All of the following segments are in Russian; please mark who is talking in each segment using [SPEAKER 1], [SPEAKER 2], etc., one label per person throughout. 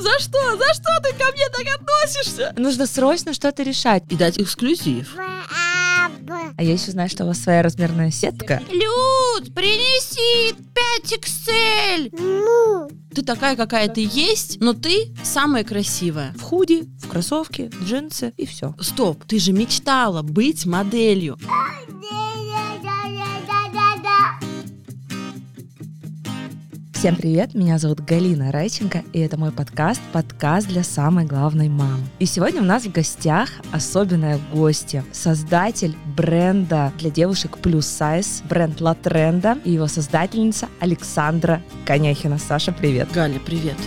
[SPEAKER 1] За что? За что ты ко мне так относишься?
[SPEAKER 2] Нужно срочно что-то решать.
[SPEAKER 1] И дать эксклюзив.
[SPEAKER 2] А я еще знаю, что у вас своя размерная сетка.
[SPEAKER 1] Люд, принеси 5 XL. Ты такая, какая ты есть, но ты самая красивая.
[SPEAKER 2] В худи, в кроссовке, джинсы и все.
[SPEAKER 1] Стоп, ты же мечтала быть моделью.
[SPEAKER 2] Всем привет, меня зовут Галина Райченко, и это мой подкаст, подкаст для самой главной мамы. И сегодня у нас в гостях особенная гостья, создатель бренда для девушек Plus Size, бренд Trenda, и его создательница Александра Коняхина. Саша, привет.
[SPEAKER 1] Галя, привет.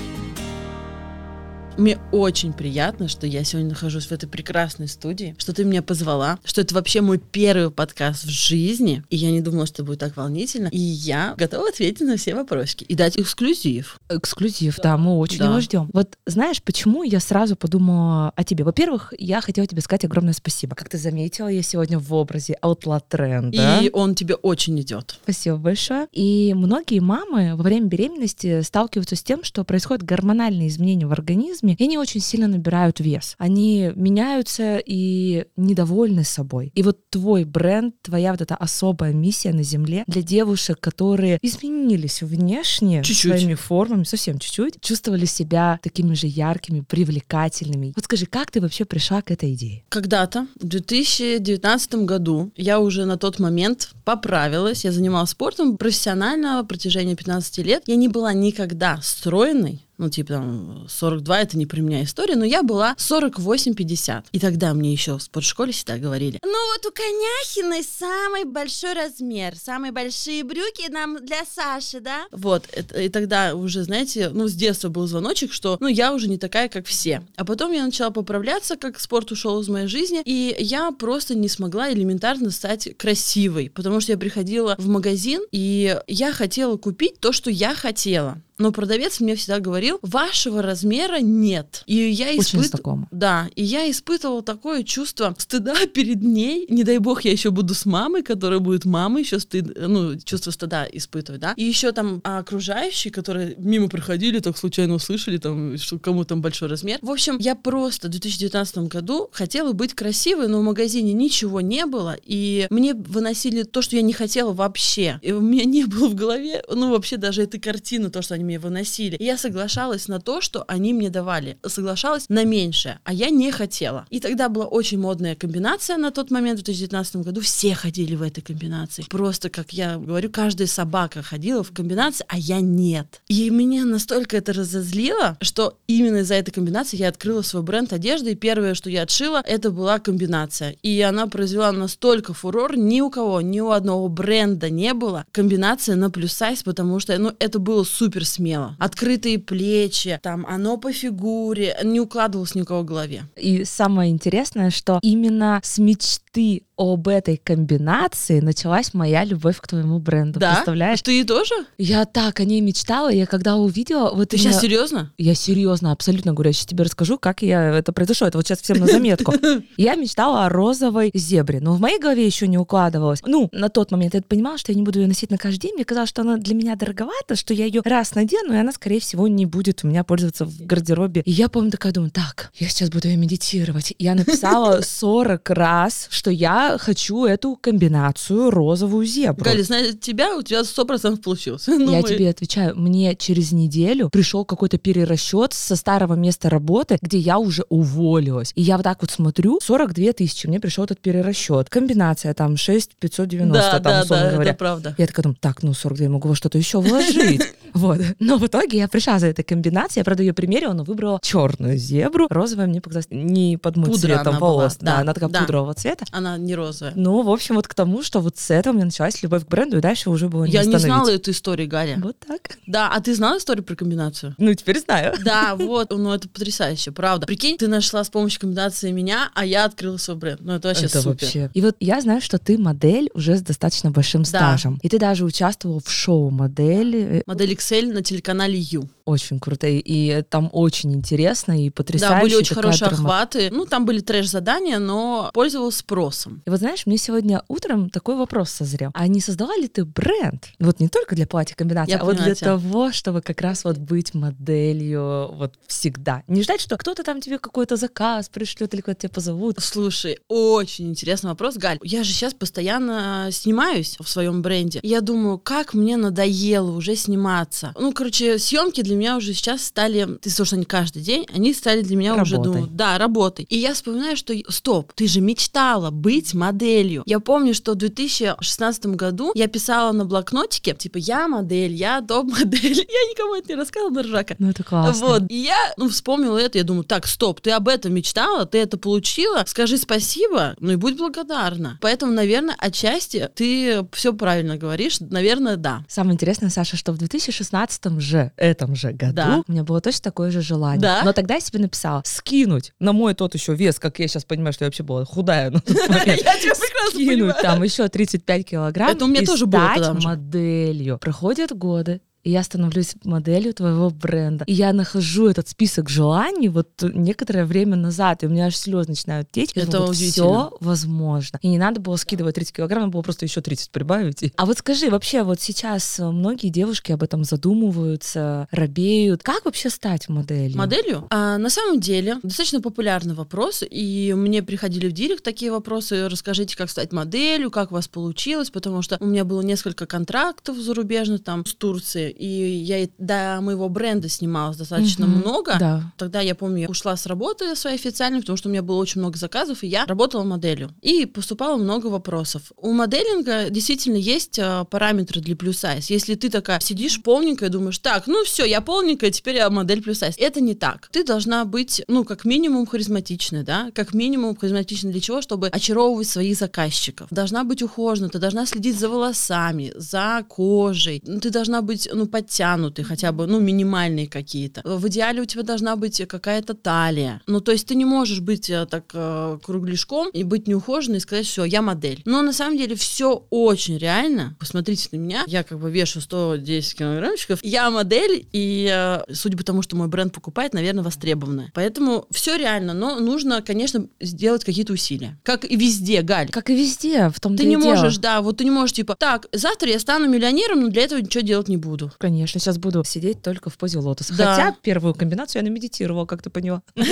[SPEAKER 1] Мне очень приятно, что я сегодня нахожусь в этой прекрасной студии, что ты меня позвала, что это вообще мой первый подкаст в жизни, и я не думала, что будет так волнительно, и я готова ответить на все вопросики и дать эксклюзив.
[SPEAKER 2] Эксклюзив, да, мы очень
[SPEAKER 1] Да.
[SPEAKER 2] его ждем. Вот знаешь, почему я сразу подумала о тебе? Во-первых, я хотела тебе сказать огромное спасибо. Как ты заметила, я сегодня в образе Outlaw Тренда.
[SPEAKER 1] И он тебе очень идет.
[SPEAKER 2] Спасибо большое. И многие мамы во время беременности сталкиваются с тем, что происходят гормональные изменения в организме, и они очень сильно набирают вес. Они меняются и недовольны собой. И вот твой бренд, твоя вот эта особая миссия на Земле для девушек, которые изменились внешне
[SPEAKER 1] Чуть-чуть.
[SPEAKER 2] своими формами, совсем чуть-чуть, чувствовали себя такими же яркими, привлекательными. Вот скажи, как ты вообще пришла к этой идее?
[SPEAKER 1] Когда-то, в 2019 году, я уже на тот момент поправилась. Я занималась спортом профессионально на протяжении 15 лет. Я не была никогда стройной, ну, типа, там, 42 это не при меня история, но я была 48-50. И тогда мне еще в спортшколе всегда говорили, ну вот у Коняхиной самый большой размер, самые большие брюки нам для Саши, да? Вот, и тогда уже, знаете, ну, с детства был звоночек, что, ну, я уже не такая, как все. А потом я начала поправляться, как спорт ушел из моей жизни, и я просто не смогла элементарно стать красивой, потому что я приходила в магазин, и я хотела купить то, что я хотела. Но продавец мне всегда говорил, вашего размера нет. И я испытывала... Да, и я испытывала такое чувство стыда перед ней. Не дай бог, я еще буду с мамой, которая будет мамой, еще стыд, ну, чувство стыда испытывать, да. И еще там окружающие, которые мимо проходили, так случайно услышали, там, что кому там большой размер. В общем, я просто в 2019 году хотела быть красивой, но в магазине ничего не было, и мне выносили то, что я не хотела вообще. И у меня не было в голове, ну, вообще даже этой картины, то, что они мне выносили. И я соглашалась на то, что они мне давали. Соглашалась на меньшее, а я не хотела. И тогда была очень модная комбинация на тот момент, в 2019 году. Все ходили в этой комбинации. Просто, как я говорю, каждая собака ходила в комбинации, а я нет. И меня настолько это разозлило, что именно из-за этой комбинации я открыла свой бренд одежды, и первое, что я отшила, это была комбинация. И она произвела настолько фурор, ни у кого, ни у одного бренда не было комбинация на плюс сайз, потому что, ну, это было супер смело. Открытые плечи, там, оно по фигуре, не укладывалось ни у кого в голове.
[SPEAKER 2] И самое интересное, что именно с мечты об этой комбинации началась моя любовь к твоему бренду.
[SPEAKER 1] Да?
[SPEAKER 2] Представляешь?
[SPEAKER 1] Ты тоже?
[SPEAKER 2] Я так о ней мечтала, я когда увидела... Вот
[SPEAKER 1] Ты
[SPEAKER 2] именно-
[SPEAKER 1] сейчас серьезно?
[SPEAKER 2] Я серьезно, абсолютно говорю, я сейчас тебе расскажу, как я это произошло. Это вот сейчас всем на заметку. Я мечтала о розовой зебре, но в моей голове еще не укладывалось. Ну, на тот момент я понимала, что я не буду ее носить на каждый день. Мне казалось, что она для меня дороговата, что я ее раз надену, и она, скорее всего, не будет у меня пользоваться в гардеробе. И я, помню, такая думаю, так, я сейчас буду ее медитировать. Я написала 40 раз, что я хочу эту комбинацию розовую зебру.
[SPEAKER 1] Галя, зная тебя, у тебя сто процентов получилось. Ну,
[SPEAKER 2] Я тебе отвечаю, мне через неделю пришел какой-то перерасчет со старого места работы, где я уже уволилась. И я вот так вот смотрю, 42 тысячи, мне пришел этот перерасчет. Комбинация там 6 590,
[SPEAKER 1] Да,
[SPEAKER 2] там,
[SPEAKER 1] да,
[SPEAKER 2] условно
[SPEAKER 1] да,
[SPEAKER 2] говоря.
[SPEAKER 1] это правда.
[SPEAKER 2] Я такая думаю, так, ну 42 могу во что-то еще вложить. Вот. Но в итоге я пришла за этой комбинацией, я, правда, ее примерила, но выбрала черную зебру. Розовая мне показалась не под мой
[SPEAKER 1] Пудра
[SPEAKER 2] цветом
[SPEAKER 1] она была,
[SPEAKER 2] волос.
[SPEAKER 1] да,
[SPEAKER 2] Да, она такая
[SPEAKER 1] да.
[SPEAKER 2] пудрового цвета.
[SPEAKER 1] Она не розовая.
[SPEAKER 2] Ну, в общем, вот к тому, что вот с этого у меня началась любовь к бренду, и дальше уже было не
[SPEAKER 1] Я не знала эту историю, Галя.
[SPEAKER 2] Вот так.
[SPEAKER 1] Да, а ты знала историю про комбинацию?
[SPEAKER 2] Ну, теперь знаю.
[SPEAKER 1] Да, вот, ну это потрясающе, правда. Прикинь, ты нашла с помощью комбинации меня, а я открыла свой бренд. Ну это вообще
[SPEAKER 2] это
[SPEAKER 1] супер.
[SPEAKER 2] вообще. И вот я знаю, что ты модель уже с достаточно большим
[SPEAKER 1] Да.
[SPEAKER 2] стажем. И ты даже участвовал в шоу модели.
[SPEAKER 1] Модель Excel на телеканале Ю.
[SPEAKER 2] Очень круто. И, там очень интересно и потрясающе.
[SPEAKER 1] Да, были очень хорошие
[SPEAKER 2] драма-
[SPEAKER 1] охваты. Ну, там были трэш-задания, но пользовался спросом.
[SPEAKER 2] И вот знаешь, мне сегодня утром такой вопрос созрел. А не создала ли ты бренд? Вот не только для платья комбинации,
[SPEAKER 1] Я
[SPEAKER 2] а вот для
[SPEAKER 1] тебя.
[SPEAKER 2] того, чтобы как раз вот быть моделью вот всегда. Не ждать, что кто-то там тебе какой-то заказ пришлет или куда-то тебя позовут.
[SPEAKER 1] Слушай, очень интересный вопрос, Галь. Я же сейчас постоянно снимаюсь в своем бренде. Я думаю, как мне надоело уже сниматься. Ну, короче, съемки для меня уже сейчас стали, ты слушай, они каждый день, они стали для меня уже,
[SPEAKER 2] Работой.
[SPEAKER 1] думаю, да, работой. И я вспоминаю, что, стоп, ты же мечтала быть моделью. Я помню, что в 2016 году я писала на блокнотике, типа, я модель, я топ-модель. Я никому это не рассказывала, ржака.
[SPEAKER 2] Ну это классно.
[SPEAKER 1] Вот, и я ну, вспомнила это, я думаю, так, стоп, ты об этом мечтала, ты это получила, скажи спасибо, ну и будь благодарна. Поэтому, наверное, отчасти ты все правильно говоришь, наверное, да.
[SPEAKER 2] Самое интересное, Саша, что в 2016 же, этом же году
[SPEAKER 1] Да.
[SPEAKER 2] у меня было точно такое же желание.
[SPEAKER 1] Да?
[SPEAKER 2] Но тогда я себе написала скинуть на мой тот еще вес, как я сейчас понимаю, что я вообще была худая
[SPEAKER 1] прекрасно
[SPEAKER 2] скинуть там еще 35 килограмм
[SPEAKER 1] Это у меня тоже было
[SPEAKER 2] моделью. Проходят годы, и я становлюсь моделью твоего бренда. И я нахожу этот список желаний вот некоторое время назад, и у меня аж слезы начинают течь.
[SPEAKER 1] Это
[SPEAKER 2] думаю,
[SPEAKER 1] удивительно.
[SPEAKER 2] все возможно. И не надо было скидывать 30 килограмм, надо было просто еще 30 прибавить. А вот скажи, вообще вот сейчас многие девушки об этом задумываются, робеют. Как вообще стать моделью?
[SPEAKER 1] Моделью? А, на самом деле, достаточно популярный вопрос, и мне приходили в директ такие вопросы, расскажите, как стать моделью, как у вас получилось, потому что у меня было несколько контрактов зарубежных, там, с Турции, и я до моего бренда снималась достаточно
[SPEAKER 2] Мгм.
[SPEAKER 1] много,
[SPEAKER 2] Да.
[SPEAKER 1] Тогда я помню, я ушла с работы своей официальной, потому что у меня было очень много заказов, и я работала моделью. И поступало много вопросов. У моделинга действительно есть а, параметры для плюс сайз. Если ты такая сидишь полненькая думаешь, так, ну все, я полненькая, теперь я модель плюс сайз. Это не так. Ты должна быть, ну, как минимум харизматичной, да? Как минимум харизматичной для чего? Чтобы очаровывать своих заказчиков. Должна быть ухожена, ты должна следить за волосами, за кожей. Ты должна быть, ну, подтянутой хотя бы, ну, минимальные какие-то. В идеале у тебя должна быть какая-то талия. Ну, то есть ты не можешь быть э, так э, кругляшком и быть неухоженной и сказать, все, я модель. Но на самом деле все очень реально. Посмотрите на меня. Я как бы вешу 110 килограммчиков. Я модель, и э, судя по тому, что мой бренд покупает, наверное, востребованная. Поэтому все реально, но нужно, конечно, сделать какие-то усилия. Как и везде, Галь.
[SPEAKER 2] Как и везде, в том
[SPEAKER 1] Ты не можешь, да, вот ты не можешь, типа, так, завтра я стану миллионером, но для этого ничего делать не буду.
[SPEAKER 2] Конечно, сейчас буду сидеть только в позе лотоса.
[SPEAKER 1] Да.
[SPEAKER 2] Хотя первую комбинацию я намедитировала, как ты поняла.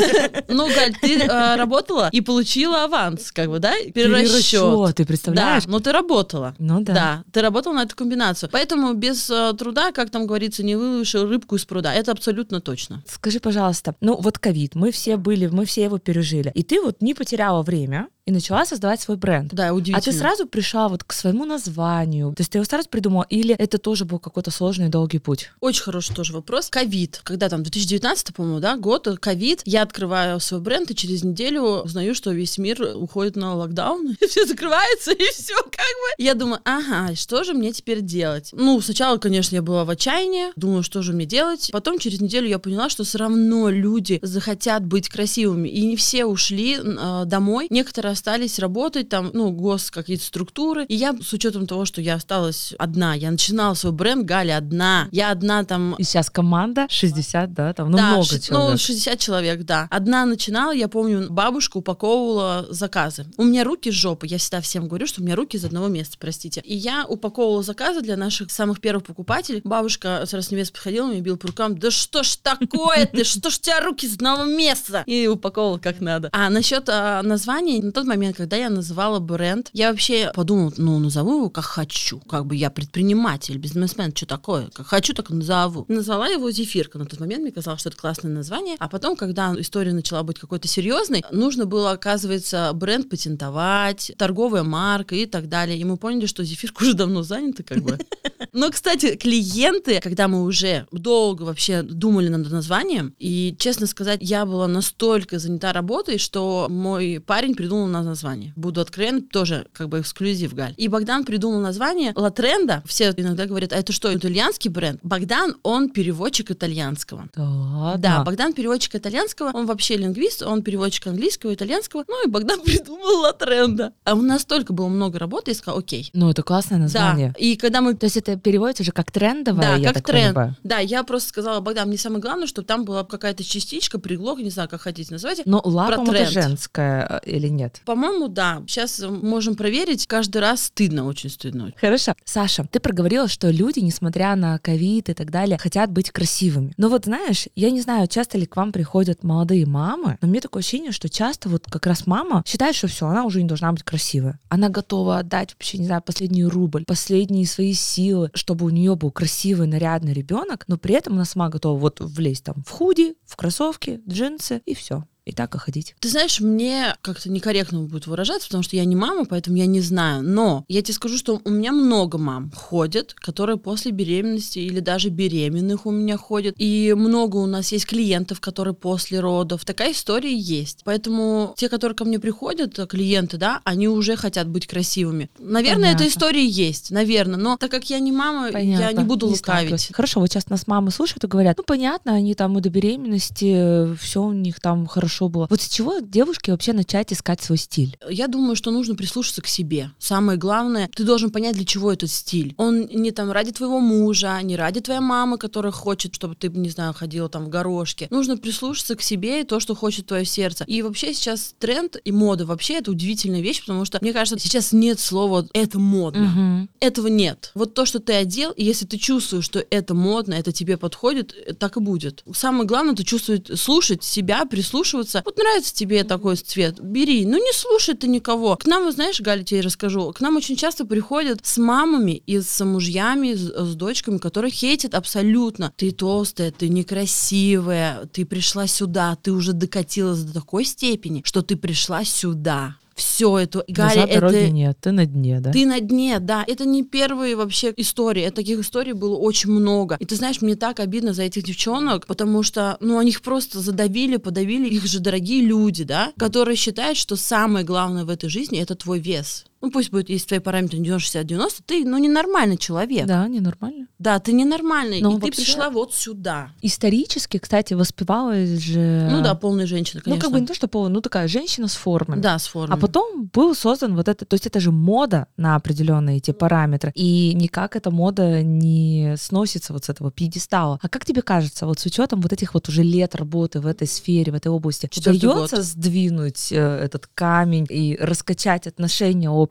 [SPEAKER 1] Ну, Галь, ты э, работала и получила аванс, как бы, да? Перерасчет.
[SPEAKER 2] ты
[SPEAKER 1] Да,
[SPEAKER 2] представляешь?
[SPEAKER 1] но ты работала.
[SPEAKER 2] Ну да.
[SPEAKER 1] Да. ты работал на эту комбинацию. Поэтому без э, труда, как там говорится, не выловишь рыбку из пруда. Это абсолютно точно.
[SPEAKER 2] Скажи, пожалуйста, ну вот ковид, мы все были, мы все его пережили, и ты вот не потеряла время и начала создавать свой бренд.
[SPEAKER 1] Да, удивительно.
[SPEAKER 2] А ты сразу пришла вот к своему названию, то есть ты его сразу придумала, или это тоже был какой-то сложный и долгий путь?
[SPEAKER 1] Очень хороший тоже вопрос. Ковид. Когда там, 2019, по-моему, да, год, ковид. Я открываю свой бренд, и через неделю узнаю, что весь мир уходит на локдаун, и все закрывается, и все как бы. Я думаю, ага, что же мне теперь делать? Ну, сначала, конечно, я была в отчаянии, думаю, что же мне делать. Потом через неделю я поняла, что все равно люди захотят быть красивыми, и не все ушли э, домой. Некоторые остались работать, там, ну, гос, какие-то структуры. И я, с учетом того, что я осталась одна, я начинала свой бренд Галя одна. Я одна там
[SPEAKER 2] И сейчас команда 60, да, там, ну
[SPEAKER 1] да,
[SPEAKER 2] много
[SPEAKER 1] ши-
[SPEAKER 2] человек.
[SPEAKER 1] Ну, 60 человек, да. Одна начинала, я помню, бабушка упаковывала заказы. У меня руки с жопы, я всегда всем говорю, что у меня руки из одного места, простите. И я упаковывала заказы для наших самых первых покупателей. Бабушка с раз невеста подходила, меня била по рукам, да что ж такое ты, что ж у тебя руки из одного места? И упаковывала как надо. А насчет а, названий, на тот момент, когда я называла бренд, я вообще подумала, ну, назову его как хочу, как бы я предприниматель, бизнесмен, что такое, как хочу, так и назову. Назвала его Зефирка. На тот момент мне казалось, что это классное название. А потом, когда история начала быть какой-то серьезной, нужно было, оказывается, бренд патентовать, торговая марка и так далее. И мы поняли, что Зефирка уже давно занята, как бы. Но, кстати, клиенты, когда мы уже долго вообще думали над названием, и, честно сказать, я была настолько занята работой, что мой парень придумал на название. Буду откровенна, тоже как бы эксклюзив, Галь. И Богдан придумал название Ла Тренда. Все иногда говорят, а это что, итальянский бренд? Богдан, он переводчик итальянского.
[SPEAKER 2] Да ладно?
[SPEAKER 1] Да, Богдан переводчик итальянского, он вообще лингвист, он переводчик английского, итальянского, ну и Богдан придумал Ла Тренда. А у нас столько было много работы, я сказала, окей.
[SPEAKER 2] Ну, это классное название.
[SPEAKER 1] Да, и когда мы
[SPEAKER 2] То есть это переводится же как трендовое,
[SPEAKER 1] да,
[SPEAKER 2] я
[SPEAKER 1] как
[SPEAKER 2] так
[SPEAKER 1] тренд.
[SPEAKER 2] понимаю.
[SPEAKER 1] Да, я просто сказала, Богдан, мне самое главное, чтобы там была какая-то частичка, предлог, не знаю, как хотите называть.
[SPEAKER 2] Но ла,
[SPEAKER 1] Про
[SPEAKER 2] по-моему, это женское э, или нет?
[SPEAKER 1] По-моему, да. Сейчас можем проверить. Каждый раз стыдно, очень стыдно.
[SPEAKER 2] Хорошо. Саша, ты проговорила, что люди, несмотря на ковид и так далее, хотят быть красивыми. Но вот знаешь, я не знаю, часто ли к вам приходят молодые мамы, но мне такое ощущение, что часто вот как раз мама считает, что все, она уже не должна быть красивой. Она готова отдать вообще, не знаю, последний рубль, последние свои силы, чтобы у нее был красивый, нарядный ребенок, но при этом она сама готова вот влезть там в худи, в кроссовки, джинсы и все. И так и ходить.
[SPEAKER 1] Ты знаешь, мне как-то некорректно будет выражаться, потому что я не мама, поэтому я не знаю. Но я тебе скажу, что у меня много мам ходят, которые после беременности или даже беременных у меня ходят. И много у нас есть клиентов, которые после родов. Такая история есть. Поэтому те, которые ко мне приходят, э, клиенты, да, они уже хотят быть красивыми. Наверное,
[SPEAKER 2] Понятно.
[SPEAKER 1] эта история есть, наверное. Но так как я не мама, я
[SPEAKER 2] Понятно.
[SPEAKER 1] не буду
[SPEAKER 2] сталкиваюсь.
[SPEAKER 1] лукавить.
[SPEAKER 2] Хорошо, вот сейчас нас мамы слушают и говорят, ну понятно, они там и до беременности, все у них там хорошо было. Вот с чего девушке вообще начать искать свой стиль?
[SPEAKER 1] Я думаю, что нужно прислушаться к себе. Самое главное, ты должен понять, для чего этот стиль. Он не там ради твоего мужа, не ради твоей мамы, которая хочет, чтобы ты, не знаю, ходила там в горошке. Нужно прислушаться к себе и то, что хочет твое сердце. И вообще сейчас тренд и мода вообще это удивительная вещь, потому что, мне кажется, сейчас нет слова «это модно».
[SPEAKER 2] Мгм.
[SPEAKER 1] Этого нет. Вот то, что ты одел, и если ты чувствуешь, что это модно, это тебе подходит, э, так и будет. Самое главное, это чувствовать, слушать себя, прислушиваться. Вот нравится тебе такой цвет, бери. Ну не слушай ты никого. К нам, знаешь, Галя, тебе расскажу, к нам очень часто приходят с мамами и с мужьями, с, с дочками, которые хейтят абсолютно. Ты толстая, ты некрасивая, ты пришла сюда, ты уже докатилась до такой степени, что ты пришла сюда. Все это, Галя,
[SPEAKER 2] Назад дороги
[SPEAKER 1] это,
[SPEAKER 2] нет, ты на дне, да?
[SPEAKER 1] ты на дне, да. Это не первые вообще истории. Это таких историй было очень много. И ты знаешь, мне так обидно за этих девчонок, потому что, ну, они их просто задавили, подавили. Их же дорогие люди, да, которые считают, что самое главное в этой жизни — это твой вес. Ну, пусть будет, если твои параметры 90-60-90, ты, ну, ненормальный человек. Да,
[SPEAKER 2] Да, ненормально.
[SPEAKER 1] ты ненормальный.
[SPEAKER 2] Но
[SPEAKER 1] и ты пришла вот сюда.
[SPEAKER 2] Исторически, кстати, воспевалась же...
[SPEAKER 1] Ну да, полная женщина,
[SPEAKER 2] Ну,
[SPEAKER 1] конечно.
[SPEAKER 2] как бы не то, что полная, ну такая женщина с формами.
[SPEAKER 1] Да, с формой.
[SPEAKER 2] А потом был создан вот это, то есть это же мода на определенные эти параметры, и никак эта мода не сносится вот с этого пьедестала. А как тебе кажется, вот с учетом вот этих вот уже лет работы в этой сфере, в этой области,
[SPEAKER 1] Четвертый
[SPEAKER 2] удается
[SPEAKER 1] год.
[SPEAKER 2] сдвинуть э, этот камень и раскачать отношение общества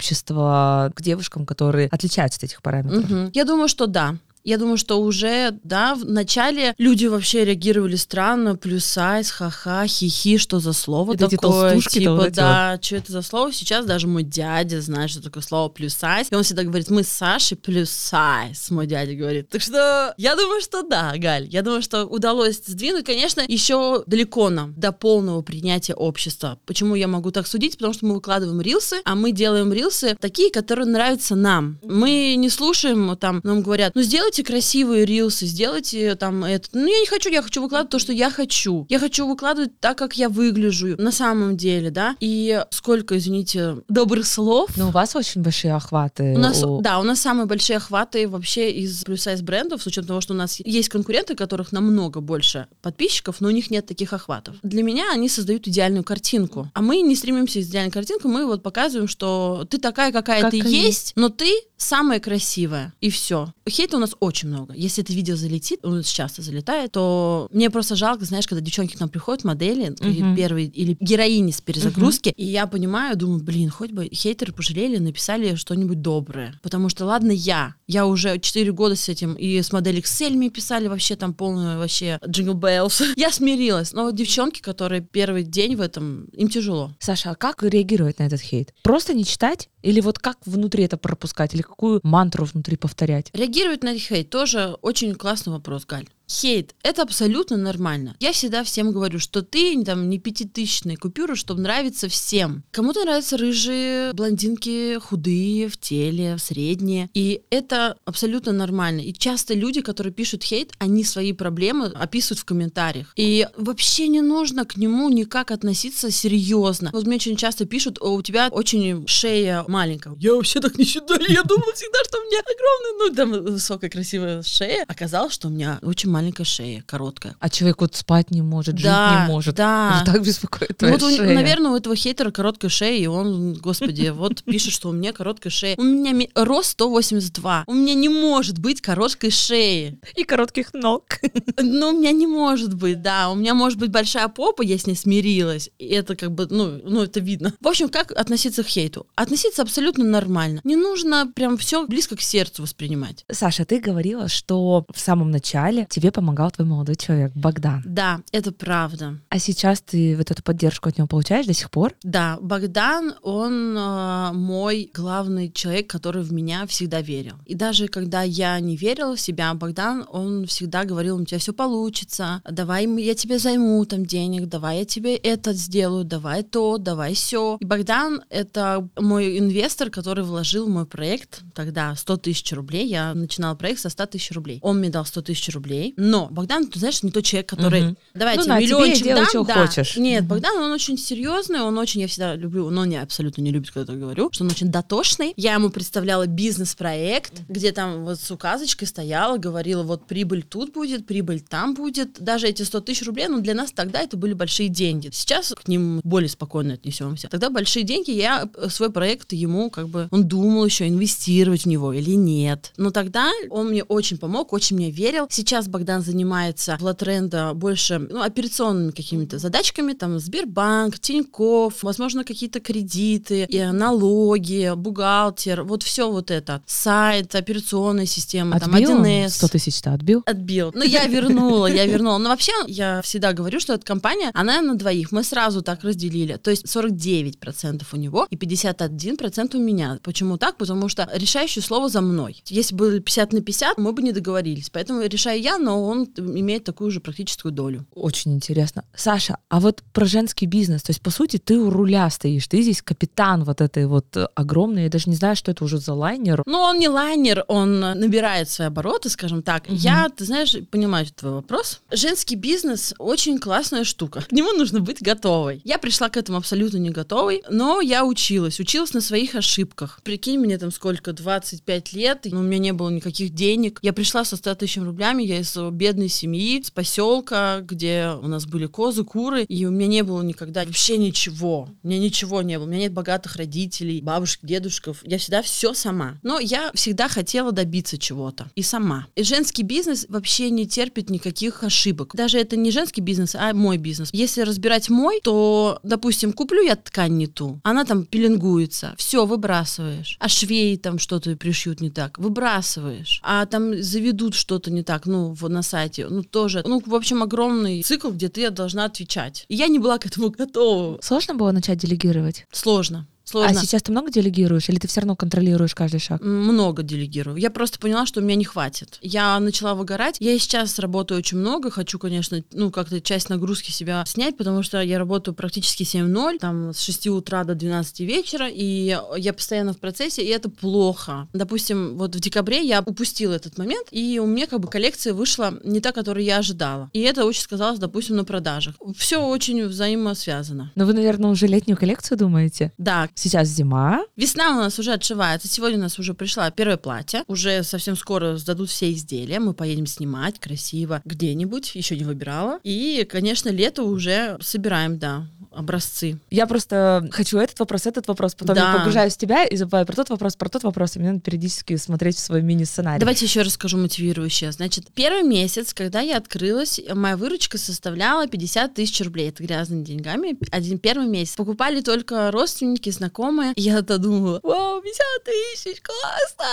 [SPEAKER 2] к девушкам, которые отличаются от этих параметров?
[SPEAKER 1] Мгм. Я думаю, что да. Я думаю, что уже, да, в начале люди вообще реагировали странно, плюс сайз, ха-ха, хихи, что за слово
[SPEAKER 2] Это эти
[SPEAKER 1] такое,
[SPEAKER 2] толстушки-то
[SPEAKER 1] типа,
[SPEAKER 2] вот эти
[SPEAKER 1] да, что это за слово? Сейчас даже мой дядя знает, что такое слово плюс сайз, и он всегда говорит, мы с Сашей плюс сайз, мой дядя говорит. Так что я думаю, что да, Галь, я думаю, что удалось сдвинуть, конечно, еще далеко нам до полного принятия общества. Почему я могу так судить? Потому что мы выкладываем рилсы, а мы делаем рилсы такие, которые нравятся нам. Мы не слушаем, там, нам говорят, ну сделайте красивые рилсы, сделайте там это. Ну я не хочу, я хочу выкладывать то, что я хочу. Я хочу выкладывать так, как я выгляжу на самом деле, да. И сколько, извините, добрых слов.
[SPEAKER 2] Ну, у вас очень большие охваты.
[SPEAKER 1] У нас,
[SPEAKER 2] у-
[SPEAKER 1] да, у нас самые большие охваты вообще из плюс-сайз брендов, с учетом того, что у нас есть конкуренты, которых намного больше подписчиков, но у них нет таких охватов. Для меня они создают идеальную картинку. А мы не стремимся из идеальной картинку, мы вот показываем, что ты такая, какая
[SPEAKER 2] Как
[SPEAKER 1] ты есть, но ты самая красивая. И все. Хейта у нас очень много. Если это видео залетит, нас часто залетает, то мне просто жалко, знаешь, когда девчонки к нам приходят, модели,
[SPEAKER 2] Мгм.
[SPEAKER 1] первые, или героини с перезагрузки, и я понимаю, думаю, блин, хоть бы хейтеры пожалели, написали что-нибудь доброе. Потому что, ладно, я. Я уже 4 года с этим, и с модель Excel мне писали вообще там полную вообще Jingle Bells. Я смирилась. Но вот девчонки, которые первый день в этом, им тяжело.
[SPEAKER 2] Саша, а как реагировать на этот хейт? Просто не читать? Или вот как внутри это пропускать? Или какую мантру внутри повторять?
[SPEAKER 1] Реагировать на хейт тоже очень классный вопрос, Галь. Хейт — это абсолютно нормально. Я всегда всем говорю, что ты там не пятитысячные купюры, чтобы нравиться всем. Кому-то нравятся рыжие, блондинки, худые, в теле, средние. И это абсолютно нормально. И часто люди, которые пишут хейт, они свои проблемы описывают в комментариях. И вообще не нужно к нему никак относиться серьезно. Вот мне очень часто пишут, о, у тебя очень шея маленькая. Я вообще так не считаю. Я думала всегда, что у меня огромная, ну, там, высокая, красивая шея. Оказалось, что у меня очень маленькая шея, короткая.
[SPEAKER 2] А человек вот спать не может, жить
[SPEAKER 1] Да,
[SPEAKER 2] не может.
[SPEAKER 1] да.
[SPEAKER 2] Уже так беспокоит
[SPEAKER 1] Ну,
[SPEAKER 2] твоя
[SPEAKER 1] вот, у-
[SPEAKER 2] шея.
[SPEAKER 1] наверное, у этого хейтера короткая шея, и он, господи, вот пишет, что у меня короткая шея. У меня рост 182. У меня не может быть короткой шеи.
[SPEAKER 2] И коротких ног.
[SPEAKER 1] Ну, у меня не может быть, да. У меня может быть большая попа, я с ней смирилась. И это как бы, ну, ну, это видно. В общем, как относиться к хейту? Относиться абсолютно нормально. Не нужно прям все близко к сердцу воспринимать.
[SPEAKER 2] Саша, ты говорила, что в самом начале тебе помогал твой молодой человек, Богдан.
[SPEAKER 1] Да, это правда.
[SPEAKER 2] А сейчас ты вот эту поддержку от него получаешь до сих пор?
[SPEAKER 1] Да, Богдан, он э, мой главный человек, который в меня всегда верил. И даже когда я не верила в себя, Богдан, он всегда говорил, у тебя все получится, давай я тебе займу там денег, давай я тебе это сделаю, давай то, давай все. И Богдан — это мой инвестор, который вложил в мой проект тогда 100 тысяч рублей. Я начинала проект со 100 тысяч рублей. Он мне дал 100 тысяч рублей. Но Богдан, ты знаешь, не тот человек, который...
[SPEAKER 2] Мгм.
[SPEAKER 1] Давайте
[SPEAKER 2] Ну, тебе и
[SPEAKER 1] миллиончик
[SPEAKER 2] делай,
[SPEAKER 1] дам,
[SPEAKER 2] чё
[SPEAKER 1] да.
[SPEAKER 2] хочешь.
[SPEAKER 1] Нет,
[SPEAKER 2] Мгм.
[SPEAKER 1] Богдан, он очень серьезный, он очень, я всегда люблю, но не абсолютно не любит, когда я говорю, что он очень дотошный. Я ему представляла бизнес-проект, где там вот с указочкой стояла, говорила, вот прибыль тут будет, прибыль там будет. Даже эти 100 тысяч рублей, ну, для нас тогда это были большие деньги. Сейчас к ним более спокойно отнесемся. Тогда большие деньги, я э, свой проект ему как бы, он думал еще, инвестировать в него или нет. Но тогда он мне очень помог, очень мне верил. Сейчас Богдан занимается в Латренда больше ну, операционными какими-то задачками, там Сбербанк, Тиньков, возможно, какие-то кредиты, и налоги, бухгалтер, вот все вот это. Сайт, операционная система,
[SPEAKER 2] Отбил
[SPEAKER 1] там
[SPEAKER 2] он
[SPEAKER 1] 1С.
[SPEAKER 2] 100 тысяч-то отбил?
[SPEAKER 1] Отбил. Ну, я вернула, я вернула. Но вообще, я всегда говорю, что эта компания, она на двоих. Мы сразу так разделили. То есть 49% у него и 51% у меня. Почему так? Потому что решающее слово за мной. Если было 50 на 50, мы бы не договорились. Поэтому решаю я, но он имеет такую же практическую долю.
[SPEAKER 2] Очень интересно. Саша, а вот про женский бизнес, то есть, по сути, ты у руля стоишь, ты здесь капитан вот этой вот э, огромной, я даже не знаю, что это уже за лайнер.
[SPEAKER 1] Но он не лайнер, он э, набирает свои обороты, скажем так.
[SPEAKER 2] Мгм.
[SPEAKER 1] Я, ты знаешь, понимаю твой вопрос. Женский бизнес очень классная штука. К нему нужно быть готовой. Я пришла к этому абсолютно не готовой, но я училась. Училась на своих ошибках. Прикинь, мне там сколько, 25 лет, и у меня не было никаких денег. Я пришла со 100 тысячами рублями, я из бедной семьи, с поселка, где у нас были козы, куры, и у меня не было никогда вообще ничего. У меня ничего не было. У меня нет богатых родителей, бабушек, дедушков. Я всегда все сама. Но я всегда хотела добиться чего-то. И сама. И женский бизнес вообще не терпит никаких ошибок. Даже это не женский бизнес, а мой бизнес. Если разбирать мой, то, допустим, куплю я ткань не ту, она там пеленгуется, все, выбрасываешь. А швеи там что-то пришьют не так, выбрасываешь. А там заведут что-то не так, ну, в- на сайте, ну, тоже. Ну, в общем, огромный цикл, где ты должна отвечать. И я не была к этому готова.
[SPEAKER 2] Сложно было начать делегировать?
[SPEAKER 1] Сложно. Сложно.
[SPEAKER 2] А сейчас ты много делегируешь, или ты все равно контролируешь каждый шаг?
[SPEAKER 1] Много делегирую. Я просто поняла, что у меня не хватит. Я начала выгорать. Я и сейчас работаю очень много. Хочу, конечно, ну, как-то часть нагрузки себя снять, потому что я работаю практически 7-0, там, с 6 утра до 12 вечера, и я постоянно в процессе, и это плохо. Допустим, вот в декабре я упустила этот момент, и у меня как бы коллекция вышла не та, которую я ожидала. И это очень сказалось, допустим, на продажах. Все очень взаимосвязано.
[SPEAKER 2] Но вы, наверное, уже летнюю коллекцию думаете?
[SPEAKER 1] Да,
[SPEAKER 2] Сейчас зима.
[SPEAKER 1] Весна у нас уже отшивается. Сегодня у нас уже пришло первое платье. Уже совсем скоро сдадут все изделия. Мы поедем снимать красиво где-нибудь. Еще не выбирала. И, конечно, лето уже собираем, да, образцы.
[SPEAKER 2] Я просто хочу этот вопрос, этот вопрос, потом
[SPEAKER 1] Да.
[SPEAKER 2] я погружаюсь в тебя и забываю про тот вопрос, про тот вопрос, и мне надо периодически смотреть в свой мини-сценарий.
[SPEAKER 1] Давайте еще расскажу мотивирующее. Значит, первый месяц, когда я открылась, моя выручка составляла 50 тысяч рублей. Это грязными деньгами. Один первый месяц. Покупали только родственники, знакомые. И я-то думала, вау, 50 тысяч, классно!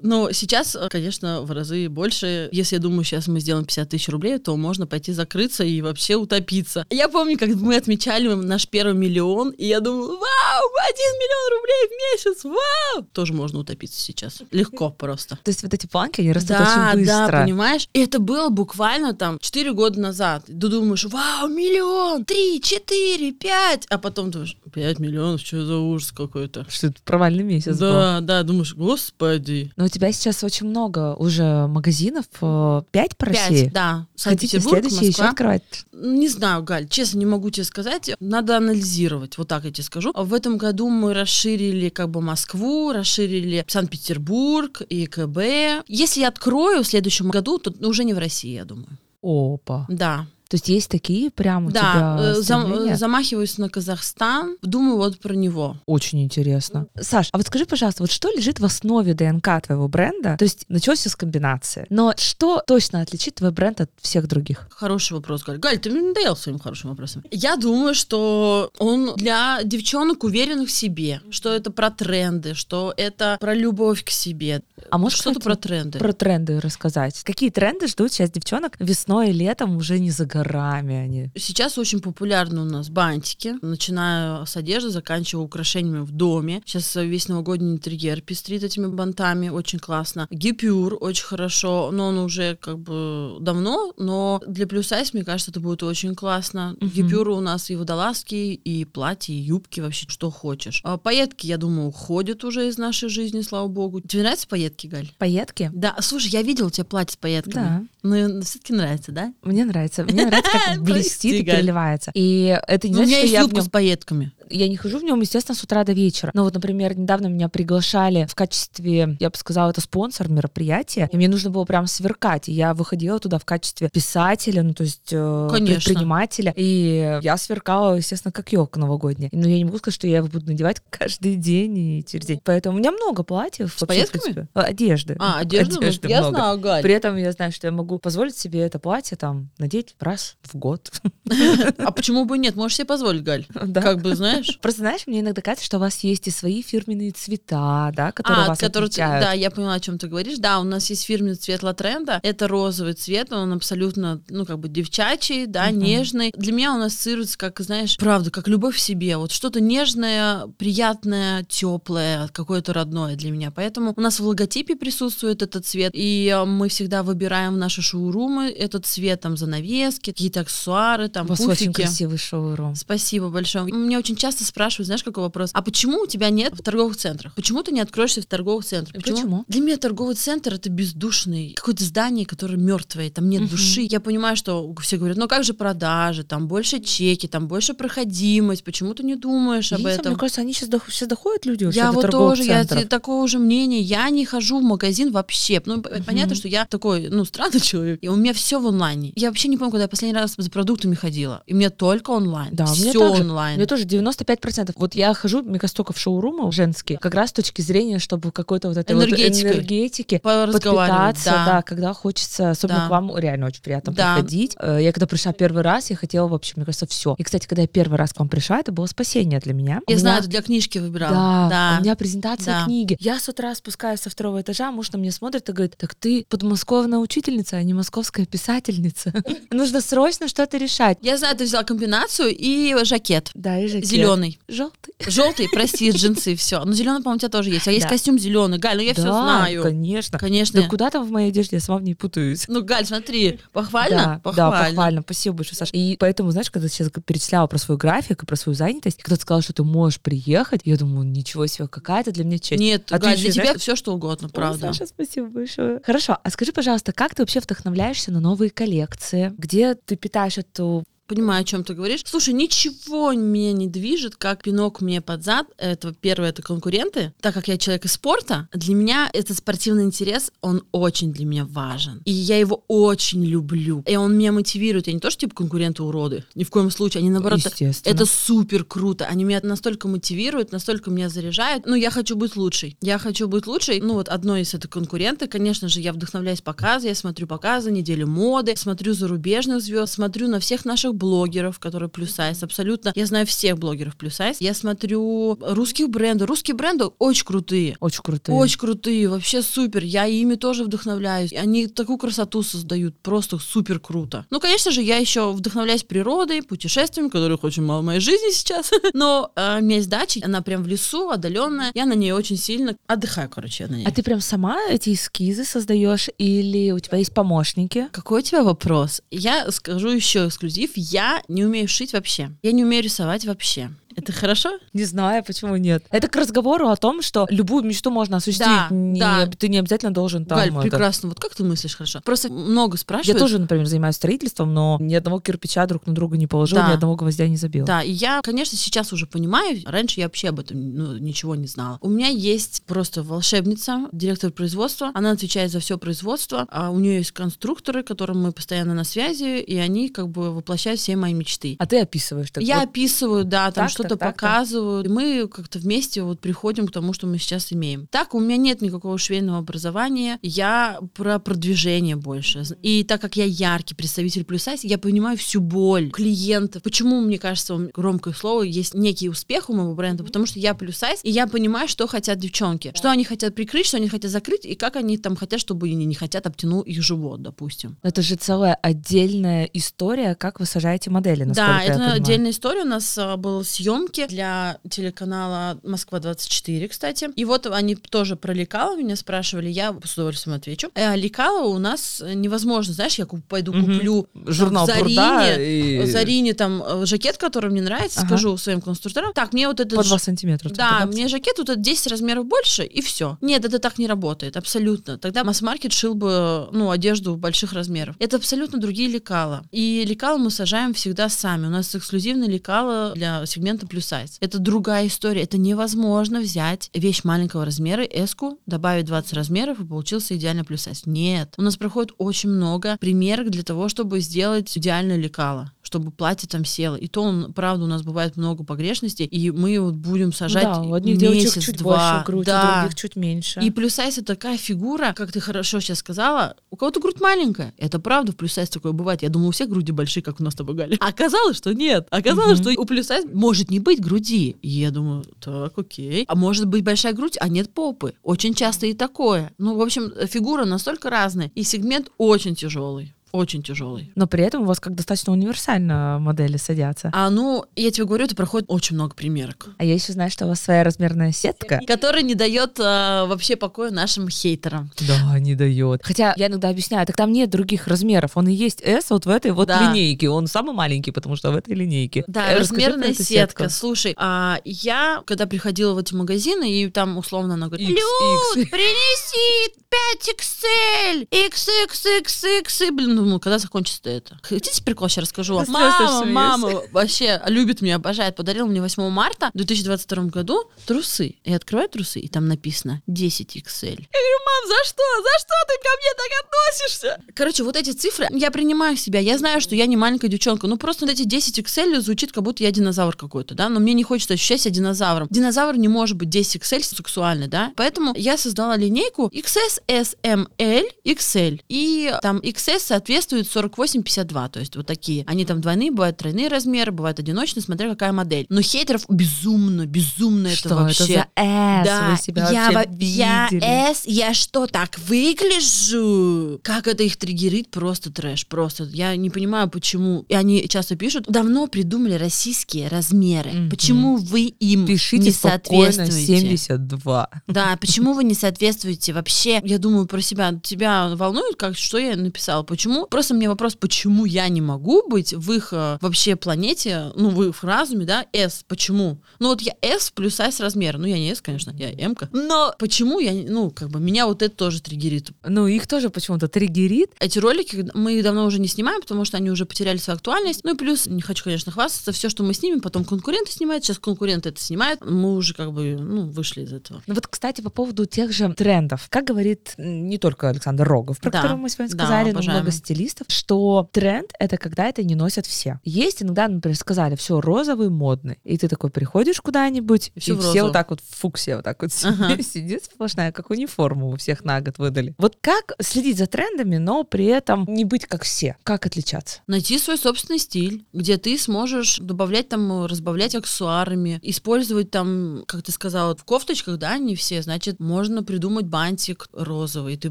[SPEAKER 1] Но сейчас, конечно, в разы больше. Если я думаю, сейчас мы сделаем 50 тысяч рублей, то можно пойти закрыться и вообще утопиться. Я помню, как мы отмечали отмечали мы наш первый миллион, и я думаю, вау, один миллион рублей в месяц, вау! Тоже можно утопиться сейчас. Легко просто.
[SPEAKER 2] То есть вот эти планки, они растут
[SPEAKER 1] Да,
[SPEAKER 2] очень быстро.
[SPEAKER 1] да, понимаешь? И это было буквально там 4 года назад. Ты думаешь, вау, миллион, 3, 4, 5, а потом думаешь, 5 миллионов, что за ужас какой-то.
[SPEAKER 2] Что это провальный месяц был.
[SPEAKER 1] Да, да, думаешь, господи.
[SPEAKER 2] Но у тебя сейчас очень много уже магазинов. э, Пять по России?
[SPEAKER 1] Да.
[SPEAKER 2] Хотите следующий еще открывать?
[SPEAKER 1] Не знаю, Галь, честно не могу тебе сказать. Надо анализировать, вот так я тебе скажу. В этом году мы расширили как бы Москву, расширили Санкт-Петербург и КБ. Если я открою в следующем году, то уже не в России, я думаю.
[SPEAKER 2] Опа.
[SPEAKER 1] Да,
[SPEAKER 2] То есть есть такие прям у
[SPEAKER 1] да,
[SPEAKER 2] тебя
[SPEAKER 1] э,
[SPEAKER 2] стремления?
[SPEAKER 1] замахиваюсь на Казахстан, думаю вот про него.
[SPEAKER 2] Очень интересно. Саш, а вот скажи, пожалуйста, вот что лежит в основе ДНК твоего бренда? То есть началось все с комбинации. Но что точно отличит твой бренд от всех других?
[SPEAKER 1] Хороший вопрос, Галь. Галь, ты мне надоел своим хорошим вопросом. Я думаю, что он для девчонок, уверенных в себе, что это про тренды, что это про любовь к себе.
[SPEAKER 2] А можешь
[SPEAKER 1] что-то про тренды?
[SPEAKER 2] Про тренды рассказать. Какие тренды ждут сейчас девчонок весной и летом уже не за горами они?
[SPEAKER 1] Сейчас очень популярны у нас бантики, начиная с одежды, заканчивая украшениями в доме. Сейчас весь новогодний интерьер пестрит этими бантами, очень классно. Гипюр очень хорошо, но он уже как бы давно, но для плюс сайз, мне кажется, это будет очень классно.
[SPEAKER 2] Мгм.
[SPEAKER 1] Гипюры у нас и водолазки, и платья, и юбки, вообще что хочешь. А пайетки, я думаю, уходят уже из нашей жизни, слава богу. Тебе нравятся пайетки, Галь?
[SPEAKER 2] Пайетки?
[SPEAKER 1] Да, слушай, я видела у тебя платье с пайетками.
[SPEAKER 2] Да.
[SPEAKER 1] Ну, все-таки нравится, да?
[SPEAKER 2] Мне нравится. Мне нравится, как блестит и переливается. И это не
[SPEAKER 1] Ну, у
[SPEAKER 2] значит,
[SPEAKER 1] меня
[SPEAKER 2] что
[SPEAKER 1] есть
[SPEAKER 2] я в
[SPEAKER 1] юбка
[SPEAKER 2] нем
[SPEAKER 1] с пайетками.
[SPEAKER 2] Я не хожу в нем, естественно, с утра до вечера. Но вот, например, недавно меня приглашали в качестве, я бы сказала, это спонсор мероприятия, и мне нужно было прям сверкать. И я выходила туда в качестве писателя, ну, то есть э,
[SPEAKER 1] Конечно.
[SPEAKER 2] предпринимателя, и я сверкала, естественно, как елка новогодняя. Но я не могу сказать, что я его буду надевать каждый день и через день. Поэтому у меня много платьев.
[SPEAKER 1] С
[SPEAKER 2] вообще, принципе. А, Одежды.
[SPEAKER 1] А, ну,
[SPEAKER 2] Одежды
[SPEAKER 1] я
[SPEAKER 2] много.
[SPEAKER 1] знаю, Галь.
[SPEAKER 2] При этом я знаю, что я могу позволить себе это платье там надеть раз в год.
[SPEAKER 1] А почему бы нет? Можешь себе позволить, Галь.
[SPEAKER 2] Да.
[SPEAKER 1] Как бы, знаешь.
[SPEAKER 2] Просто знаешь, мне иногда кажется, что у вас есть и свои фирменные цвета, да, которые
[SPEAKER 1] А,
[SPEAKER 2] вас
[SPEAKER 1] который,
[SPEAKER 2] отличают.
[SPEAKER 1] да, я поняла, о чем ты говоришь. Да, у нас есть фирменный цвет Латренда. Это розовый цвет, он абсолютно, ну, как бы девчачий, да,
[SPEAKER 2] Мгм.
[SPEAKER 1] нежный. Для меня он ассоциируется, как, знаешь, правда, как любовь к себе. Вот что-то нежное, приятное, теплое, какое-то родное для меня. Поэтому у нас в логотипе присутствует этот цвет, и мы всегда выбираем в наши шоурумы этот цвет, там, занавески, какие-то аксессуары, там,
[SPEAKER 2] у вас очень
[SPEAKER 1] пуфики.
[SPEAKER 2] красивый шоурум.
[SPEAKER 1] Спасибо большое. Меня очень часто спрашивают, знаешь, какой вопрос? А почему у тебя нет в торговых центрах? Почему ты не откроешься в торговых центрах?
[SPEAKER 2] Почему?
[SPEAKER 1] Для меня торговый центр это бездушный какое-то здание, которое мертвое, там нет
[SPEAKER 2] Мгм.
[SPEAKER 1] души. Я понимаю, что все говорят, ну как же продажи, там больше чеки, там больше проходимость. Почему ты не думаешь об
[SPEAKER 2] Видите,
[SPEAKER 1] этом?
[SPEAKER 2] Мне кажется, они сейчас, сейчас доходят люди
[SPEAKER 1] Я
[SPEAKER 2] до
[SPEAKER 1] вот тоже, я
[SPEAKER 2] центров.
[SPEAKER 1] те- такого же мнения. Я не хожу в магазин вообще. Ну, п- понятно, что я такой, ну, странный человек. И у меня все в онлайне. Я вообще не помню, когда я последний раз за продуктами ходила. И у меня только онлайн.
[SPEAKER 2] Да, у меня
[SPEAKER 1] все
[SPEAKER 2] так же.
[SPEAKER 1] онлайн.
[SPEAKER 2] Мне тоже 95%. Вот я хожу, мне кажется, только в шоурумы женские, как раз с точки зрения, чтобы какой-то вот этой вот
[SPEAKER 1] Энергетикой.
[SPEAKER 2] энергетики подпитаться,
[SPEAKER 1] да.
[SPEAKER 2] да. когда хочется, особенно
[SPEAKER 1] Да.
[SPEAKER 2] к вам реально очень приятно
[SPEAKER 1] Да.
[SPEAKER 2] приходить. Э, Я когда пришла первый раз, я хотела вообще, мне кажется, все. И, кстати, когда я первый раз к вам пришла, это было спасение для меня. У
[SPEAKER 1] Я
[SPEAKER 2] меня-
[SPEAKER 1] знаю, ты для книжки выбирала.
[SPEAKER 2] Да,
[SPEAKER 1] Да.
[SPEAKER 2] у меня презентация
[SPEAKER 1] Да.
[SPEAKER 2] книги. Я с утра спускаюсь со второго этажа, муж на меня смотрит и говорит, так ты подмосковная учительница, а не московская писательница. Нужно срочно что-то решать.
[SPEAKER 1] Я знаю, ты взяла комбинацию и жакет.
[SPEAKER 2] Да, и жакет.
[SPEAKER 1] Зеленый.
[SPEAKER 2] Желтый.
[SPEAKER 1] Желтый, прости, джинсы, все. Но зеленый, по-моему, у тебя тоже есть. А есть
[SPEAKER 2] Да.
[SPEAKER 1] костюм зеленый. Галь, ну я
[SPEAKER 2] да,
[SPEAKER 1] все знаю.
[SPEAKER 2] конечно.
[SPEAKER 1] Конечно.
[SPEAKER 2] Да куда там в моей одежде, я сама в ней путаюсь.
[SPEAKER 1] Ну, Галь, смотри, похвально?
[SPEAKER 2] Да,
[SPEAKER 1] похвально.
[SPEAKER 2] да, похвально. Спасибо большое, Саша. И поэтому, знаешь, когда ты сейчас перечисляла про свой график и про свою занятость, кто-то сказал, что ты можешь приехать, я думаю, ничего себе, какая-то для меня честь.
[SPEAKER 1] Нет,
[SPEAKER 2] А
[SPEAKER 1] Галь, для тебя
[SPEAKER 2] знаешь-
[SPEAKER 1] все что угодно,
[SPEAKER 2] Ой,
[SPEAKER 1] правда.
[SPEAKER 2] Саша, спасибо большое. Хорошо, а скажи, пожалуйста, как ты вообще вдохновляешься на новые коллекции? Где ты питаешь эту...
[SPEAKER 1] Понимаю, о чем ты говоришь. Слушай, ничего меня не движет, как пинок мне под зад. Это первое, это конкуренты. Так как я человек из спорта, для меня этот спортивный интерес, он очень для меня важен. И я его очень люблю. И он меня мотивирует. Я не то, что типа конкуренты уроды. Ни в коем случае. Они наоборот
[SPEAKER 2] Естественно.
[SPEAKER 1] Это супер круто. Они меня настолько мотивируют, настолько меня заряжают. Ну, я хочу быть лучшей. Я хочу быть лучшей. Ну, вот одной из это конкуренты. Конечно же, я вдохновляюсь показы, я смотрю показы, неделю моды, смотрю зарубежных звезд, смотрю на всех наших блогеров, которые плюс сайз, абсолютно. Я знаю всех блогеров плюс сайз. Я смотрю русских брендов. Русские бренды очень крутые.
[SPEAKER 2] Очень крутые.
[SPEAKER 1] Очень крутые, вообще супер. Я ими тоже вдохновляюсь. Они такую красоту создают, просто супер круто. Ну, конечно же, я еще вдохновляюсь природой, путешествиями, которых очень мало в моей жизни сейчас. Но э, месть дачи, она прям в лесу, отдаленная. Я на ней очень сильно отдыхаю, короче, на ней.
[SPEAKER 2] А ты прям сама эти эскизы создаешь или у тебя есть помощники?
[SPEAKER 1] Какой у тебя вопрос? Я скажу еще эксклюзив. Я не умею шить вообще. Я не умею рисовать вообще. Это хорошо?
[SPEAKER 2] Не знаю, почему нет. Это к разговору о том, что любую мечту можно осуществить.
[SPEAKER 1] Да,
[SPEAKER 2] Не-
[SPEAKER 1] да.
[SPEAKER 2] Ты не обязательно должен там...
[SPEAKER 1] Галь,
[SPEAKER 2] это-
[SPEAKER 1] прекрасно. Вот как ты мыслишь хорошо? Просто много
[SPEAKER 2] Я
[SPEAKER 1] спрашивают.
[SPEAKER 2] тоже, например, занимаюсь строительством, но ни одного кирпича друг на друга не положил,
[SPEAKER 1] Да.
[SPEAKER 2] ни одного гвоздя не забил.
[SPEAKER 1] Да, и я, конечно, сейчас уже понимаю, раньше я вообще об этом ну, ничего не знала. У меня есть просто волшебница, директор производства, она отвечает за все производство, а у нее есть конструкторы, которым мы постоянно на связи, и они как бы воплощают все мои мечты.
[SPEAKER 2] А ты описываешь так
[SPEAKER 1] я
[SPEAKER 2] вот.
[SPEAKER 1] описываю, да, там
[SPEAKER 2] так-то,
[SPEAKER 1] что-то
[SPEAKER 2] так-то.
[SPEAKER 1] показываю, и мы как-то вместе вот приходим к тому, что мы сейчас имеем. Так, у меня нет никакого швейного образования, я про продвижение больше. И так как я яркий представитель плюс сайз, я понимаю всю боль клиентов. Почему, мне кажется, громкое слово, есть некий успех у моего бренда, потому что я плюс сайз, и я понимаю, что хотят девчонки, что они хотят прикрыть, что они хотят закрыть, и как они там хотят, чтобы они не хотят обтянул их живот, допустим.
[SPEAKER 2] Это же целая отдельная история, как вы сажаете модели, насколько
[SPEAKER 1] Да, это
[SPEAKER 2] отдельная.
[SPEAKER 1] история. У нас а, были съемки для телеканала Москва-24, кстати. И вот они тоже про лекало меня спрашивали, я с удовольствием отвечу. Э, лекало у нас невозможно, знаешь, я пойду куплю
[SPEAKER 2] Журнал
[SPEAKER 1] в Зарине,
[SPEAKER 2] Бурда и...
[SPEAKER 1] Зарине там э, жакет, который мне нравится,
[SPEAKER 2] Ага.
[SPEAKER 1] скажу своим конструкторам. Так, мне вот этот
[SPEAKER 2] по
[SPEAKER 1] ж-
[SPEAKER 2] 2 сантиметра.
[SPEAKER 1] да, мне жакет вот этот 10 размеров больше, и все. Нет, это так не работает, абсолютно. Тогда масс-маркет шил бы, ну, одежду больших размеров. Это абсолютно другие лекала. И лекала мы сажаем всегда сами. У нас эксклюзивные лекала для сегмента плюс сайз. Это другая история. Это невозможно взять вещь маленького размера, эску, добавить 20 размеров, и получился идеально плюс сайз. Нет. У нас проходит очень много примерок для того, чтобы сделать идеальное лекало чтобы платье там село. И то, он, правда, у нас бывает много погрешностей, и мы вот будем сажать
[SPEAKER 2] да, у одних девочек
[SPEAKER 1] месяц,
[SPEAKER 2] чуть
[SPEAKER 1] два.
[SPEAKER 2] больше грудь,
[SPEAKER 1] да.
[SPEAKER 2] у других чуть меньше.
[SPEAKER 1] И плюс сайз это такая фигура, как ты хорошо сейчас сказала, у кого-то грудь маленькая. Это правда, в плюс сайз такое бывает. Я думала, у всех груди большие, как у нас с тобой, Галя. А оказалось, что нет. Оказалось,
[SPEAKER 2] Мгм.
[SPEAKER 1] что у плюс сайз может не быть груди. И я думаю, так, окей. А может быть большая грудь, а нет попы. Очень часто и такое. Ну, в общем, фигура настолько разная, и сегмент очень тяжелый. Очень тяжелый.
[SPEAKER 2] Но при этом у вас как достаточно универсально модели садятся.
[SPEAKER 1] А ну, я тебе говорю, это проходит очень много примерок.
[SPEAKER 2] А я еще знаю, что у вас своя размерная сетка.
[SPEAKER 1] Который не дает а, вообще покоя нашим хейтерам.
[SPEAKER 2] Да, не дает. Хотя я иногда объясняю, так там нет других размеров. Он и есть S вот в этой вот
[SPEAKER 1] Да.
[SPEAKER 2] линейке. Он самый маленький, потому что в этой линейке.
[SPEAKER 1] Да,
[SPEAKER 2] расскажи
[SPEAKER 1] размерная сетка.
[SPEAKER 2] сетку.
[SPEAKER 1] Слушай, а я, когда приходила в эти магазины, и там условно она говорит,
[SPEAKER 2] X,
[SPEAKER 1] Люд,
[SPEAKER 2] X».
[SPEAKER 1] принеси 5XL, XXXX. Блин, думаю, когда закончится это? Хотите прикол сейчас расскажу?
[SPEAKER 2] Да,
[SPEAKER 1] Мама, мама вообще любит меня, обожает. Подарила мне 8 марта 2022 году трусы. Я открываю трусы, и там написано 10XL. Я говорю, мам, за что? За что ты ко мне так относишься? Короче, вот эти цифры, я принимаю себя. Я знаю, что я не маленькая девчонка. Ну, просто вот эти 10 XL звучит, как будто я динозавр какой-то, да? Но мне не хочется ощущать себя динозавром. Динозавр не может быть 10 XL сексуальный, да? Поэтому я создала линейку XS, S, M, L, XL. И там XS соответствует 48-52, то есть вот такие. Они там двойные, бывают тройные размеры, бывают одиночные, смотря какая модель. Но хейтеров безумно, безумно это
[SPEAKER 2] Что
[SPEAKER 1] вообще.
[SPEAKER 2] это за S?
[SPEAKER 1] Да,
[SPEAKER 2] Вы себя
[SPEAKER 1] я,
[SPEAKER 2] вообще
[SPEAKER 1] во- я? S, я что, так выгляжу? Как это их триггерит? Просто трэш, просто. Я не понимаю, почему. И они часто пишут, давно придумали российские размеры.
[SPEAKER 2] Мгм.
[SPEAKER 1] Почему вы им
[SPEAKER 2] Пишите
[SPEAKER 1] не соответствуете?
[SPEAKER 2] 72.
[SPEAKER 1] Да, почему вы не соответствуете вообще? Я думаю про себя. Тебя волнует, как что я написала? Почему? Просто мне вопрос, почему я не могу быть в их э, вообще планете, ну, в их разуме, да, S. Почему? Ну, вот я S плюс size размер. Ну, я не S, конечно, я M. -ка. Но почему я, ну, как бы, меня вот это тоже триггерит.
[SPEAKER 2] Ну, их тоже почему-то триггерит.
[SPEAKER 1] Эти ролики мы давно уже не снимаем, потому что они уже потеряли свою актуальность. Ну и плюс, не хочу, конечно, хвастаться, все, что мы снимем, потом конкуренты снимают, сейчас конкуренты это снимают, мы уже как бы, ну, вышли из этого.
[SPEAKER 2] Ну вот, кстати, по поводу тех же трендов. Как говорит м, не только Александр Рогов, про
[SPEAKER 1] Да,
[SPEAKER 2] которого мы сегодня
[SPEAKER 1] да,
[SPEAKER 2] сказали, но
[SPEAKER 1] обожаем.
[SPEAKER 2] много стилистов, что тренд — это когда это не носят все. Есть иногда, например, сказали, все розовый, модный. И ты такой приходишь куда-нибудь,
[SPEAKER 1] И
[SPEAKER 2] и, все
[SPEAKER 1] розовом.
[SPEAKER 2] вот так вот в фуксе вот так вот
[SPEAKER 1] Ага.
[SPEAKER 2] сидит сплошная, как униформа у всех на год выдали. Вот как следить за трендами, но при этом не быть как все? Как отличаться?
[SPEAKER 1] Найти свой собственный стиль, где ты сможешь добавлять там, разбавлять аксессуарами, использовать там, как ты сказала, в кофточках, да, не все, значит, можно придумать бантик розовый, ты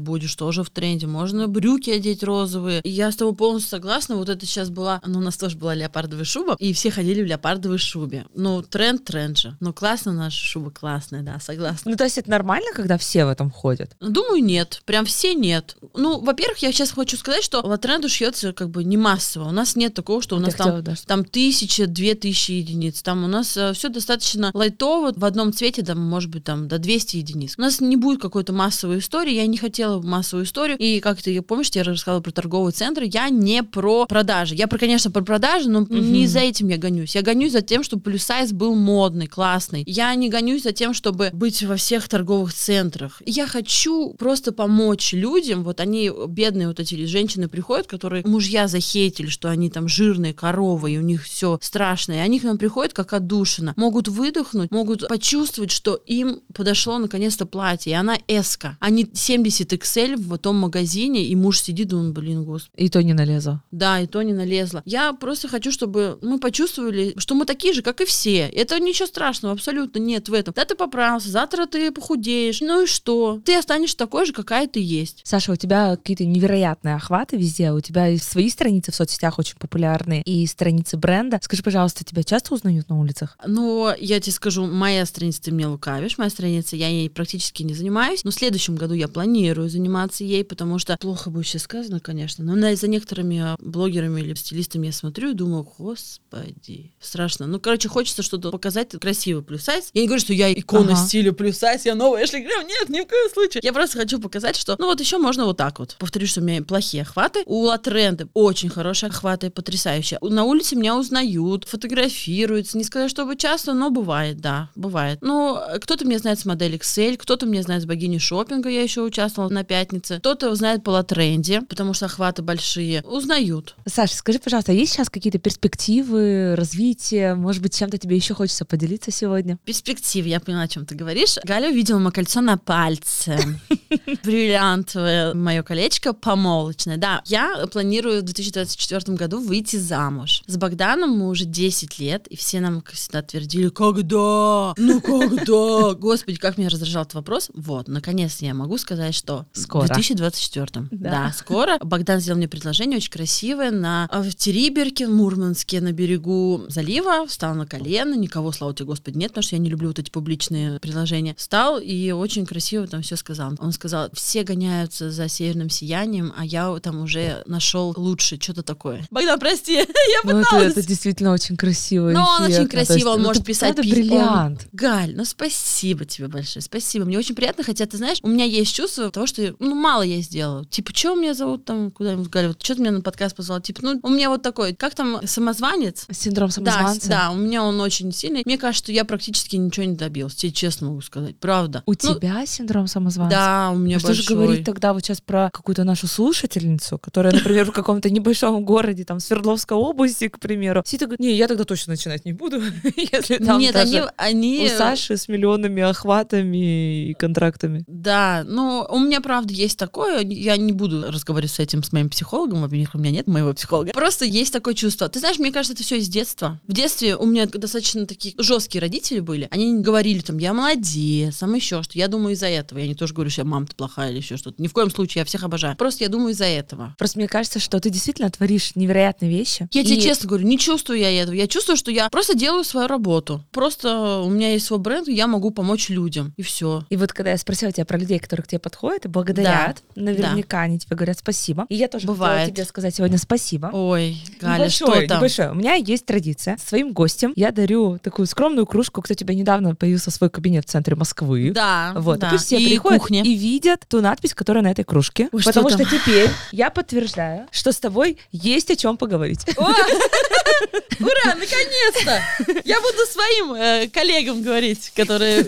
[SPEAKER 1] будешь тоже в тренде, можно брюки одеть розовые. И я с тобой полностью согласна, вот это сейчас была, ну, у нас тоже была леопардовая шуба, и все ходили в леопардовой шубе. Ну, тренд, тренд же. Ну, классно наша шуба, классная, да, согласна.
[SPEAKER 2] Ну, то есть это нормально, когда все в этом ходят?
[SPEAKER 1] Думаю, нет. Прям все нет. Ну, во-первых, я сейчас хочу сказать, что латренду шьется как бы не массово. У нас нет такого, что у нас там, да. там тысяча, две тысячи единиц. Там у нас э, все достаточно лайтово. В одном цвете, там, может быть, там до 200 единиц. У нас не будет какой-то массовой истории. Я не хотела массовую историю. И как ты помнишь, я рассказала про торговые центры. Я не про продажи. Я, про, конечно, про продажи, но угу. не за этим я гонюсь. Я гонюсь за тем, чтобы плюс-сайз был модный, классный. Я не гонюсь за тем, чтобы быть во всех торговых центрах. Я хочу просто помочь людям. Вот они, бедные вот эти женщины приходят, которые мужья захейтили, что они там жирные коровы, и у них все страшно. И они к нам приходят как отдушина. Могут выдохнуть, могут почувствовать, что им подошло наконец-то платье. И она эска. Они 70 XL в том магазине, и муж сидит, и он, блин, господи.
[SPEAKER 2] И то не налезла.
[SPEAKER 1] Да, и то не налезла. Я просто хочу, чтобы мы почувствовали, что мы такие же, как и все. Это ничего страшного, абсолютно нет в этом. Да, ты поправился, завтра ты похудеешь. Ну и что? Ты останешься такой же, какая ты есть.
[SPEAKER 2] Саша, у тебя какие-то невероятные охваты везде. У тебя свои страницы в соцсетях очень популярные и страницы бренда. Скажи, пожалуйста, тебя часто узнают на улицах?
[SPEAKER 1] Ну, я тебе скажу, моя страница, ты мне лукавишь, моя страница, я ей практически не занимаюсь, но в следующем году я планирую заниматься ей, потому что плохо будет сейчас сказано, конечно, но на, за некоторыми блогерами или стилистами я смотрю и думаю, господи, страшно. Ну, короче, хочется что-то показать красивый плюс сайз. Я не говорю, что я икона ага. стиля плюс сайз, я новая Эшли Грэм, нет, ни в коем случае. Я просто хочу показать, что, ну вот еще можно вот так вот. Повторюсь, что у меня плохие охваты. У Латренда очень хорошие охваты, потрясающие. На улице меня узнают, фотографируются. Не сказать, чтобы часто, но бывает, да, бывает. Ну, кто-то меня знает с модели Excel, кто-то меня знает с богини шопинга, я еще участвовала на пятнице. Кто-то знает по Латренде, потому что охваты большие. Узнают.
[SPEAKER 2] Саша, скажи, пожалуйста, а есть сейчас какие-то перспективы, развития? Может быть, чем-то тебе еще хочется поделиться сегодня?
[SPEAKER 1] Перспективы, я поняла, о чем ты говоришь. Галя увидела мое кольцо на пальце. Бриллиантовое мое колечко помолочное. Да, я планирую в 2024 году выйти замуж. С Богданом мы уже 10 лет, и все нам всегда твердили, когда? Ну когда? Господи, как меня раздражал этот вопрос. Вот, наконец я могу сказать, что
[SPEAKER 2] скоро.
[SPEAKER 1] в 2024. Да. да, скоро. Богдан сделал мне предложение очень красивое на в Териберке, в Мурманске, на берегу залива. Встал на колено, никого, слава тебе, Господи, нет, потому что я не люблю вот эти публичные предложения. Встал и очень красиво там все сказал. Он сказал, все гоняются за северным сиянием, а я там уже нашел лучше, что-то такое. Богдан, прости, я
[SPEAKER 2] ну, пыталась. Это, это действительно очень красиво.
[SPEAKER 1] Ну, он очень красиво, он ну, может писать
[SPEAKER 2] письма. бриллиант.
[SPEAKER 1] Галь, ну спасибо тебе большое, спасибо. Мне очень приятно, хотя ты знаешь, у меня есть чувство того, что ну мало я сделала. Типа, что меня зовут там куда-нибудь, Галя, вот что ты меня на подкаст позвал? Типа, ну у меня вот такой, как там, самозванец?
[SPEAKER 2] Синдром самозванца?
[SPEAKER 1] Да, да, у меня он очень сильный. Мне кажется, что я практически ничего не добилась, тебе честно могу сказать, правда.
[SPEAKER 2] У ну, тебя синдром самозванца?
[SPEAKER 1] Да, у меня а большой.
[SPEAKER 2] Что же говорить тогда вот сейчас про какую-то нашу слушательницу, которая, например, в каком-то небольшом городе, там, Свердловской области, к примеру, сидит и говорит, не, я тогда точно начинать не буду, если там
[SPEAKER 1] Нет, они, они...
[SPEAKER 2] у Саши с миллионами охватами и контрактами.
[SPEAKER 1] Да, но у меня, правда, есть такое, я не буду разговаривать с этим, с моим психологом, во-первых, у меня нет моего психолога. Просто есть такое чувство. Ты знаешь, мне кажется, это все из детства. В детстве у меня достаточно такие жесткие родители были. Они говорили там, я молодец, сам еще что. Я думаю из-за этого. Я не тоже говорю, что я мама-то плохая или еще что-то. Ни в коем случае, я всех обожаю. Просто я думаю из-за этого.
[SPEAKER 2] Просто мне кажется, что ты действительно творишь невероятные вещи.
[SPEAKER 1] Я и... тебе честно говорю, не чувствую я этого. Я чувствую, что я просто делаю свою работу. Просто у меня есть свой бренд, и я могу помочь людям. И все.
[SPEAKER 2] И вот когда я спросила тебя про людей, которые к тебе подходят и благодарят, да. наверняка да. они тебе говорят спасибо. И я тоже Бывает. хотела тебе сказать сегодня спасибо.
[SPEAKER 1] Ой, Галя,
[SPEAKER 2] небольшой,
[SPEAKER 1] что там?
[SPEAKER 2] Небольшой. У меня есть традиция. Своим гостям я дарю такую скромную кружку. Кто тебя недавно появился свой кабинет в центре Москвы.
[SPEAKER 1] Да.
[SPEAKER 2] Вот.
[SPEAKER 1] Да.
[SPEAKER 2] И пусть все и приходят кухня. и видят ту надпись, которая на этой кружке. Ой, потому что, что теперь я подтверждаю, что с тобой есть о чем поговорить.
[SPEAKER 1] Ура, наконец-то! Я буду своим э, коллегам говорить, которые,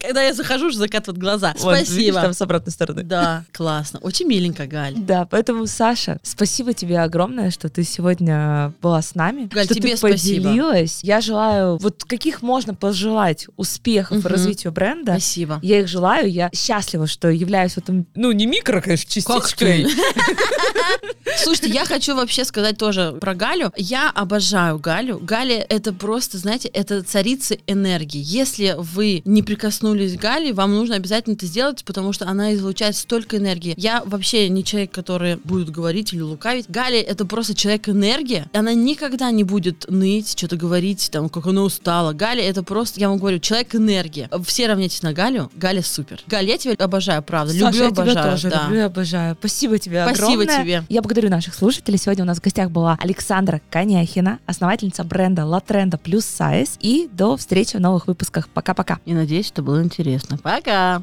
[SPEAKER 1] когда я захожу, закатывают глаза. Спасибо.
[SPEAKER 2] там с обратной стороны.
[SPEAKER 1] Да, классно. Очень миленько, Галь.
[SPEAKER 2] Да, поэтому, Саша, спасибо тебе огромное, что ты сегодня была с нами.
[SPEAKER 1] Галь,
[SPEAKER 2] что
[SPEAKER 1] тебе
[SPEAKER 2] ты поделилась. Я желаю, вот каких можно пожелать успехов и развитию бренда.
[SPEAKER 1] Спасибо.
[SPEAKER 2] Я их желаю. Я счастлива, что являюсь в этом, ну, не микро, конечно, частичкой.
[SPEAKER 1] Слушайте, я хочу вообще сказать тоже про Галю. Я обожаю Галю. Галя — это просто, знаете, это царица энергии. Если вы не прикоснулись к Гале, вам нужно обязательно это сделать, потому что она излучает столько энергии. Я вообще не человек, который будет говорить или лукавить. Галя — это просто человек-энергия. Она никогда не будет ныть, что-то говорить, там, как она устала. Галя — это просто, я вам говорю, человек-энергия. Все равняйтесь на Галю. Галя супер. Галя, я тебя обожаю, правда.
[SPEAKER 2] Саша,
[SPEAKER 1] люблю,
[SPEAKER 2] я
[SPEAKER 1] обожаю.
[SPEAKER 2] тебя тоже
[SPEAKER 1] да.
[SPEAKER 2] люблю и обожаю. Спасибо тебе
[SPEAKER 1] Спасибо
[SPEAKER 2] огромное.
[SPEAKER 1] тебе.
[SPEAKER 2] Я благодарю наших слушателей. Сегодня у нас в гостях была Александра Коняхина, основательница бренда La Trenda плюс Size. И до встречи в новых выпусках. Пока-пока.
[SPEAKER 1] И надеюсь, это было интересно. Пока!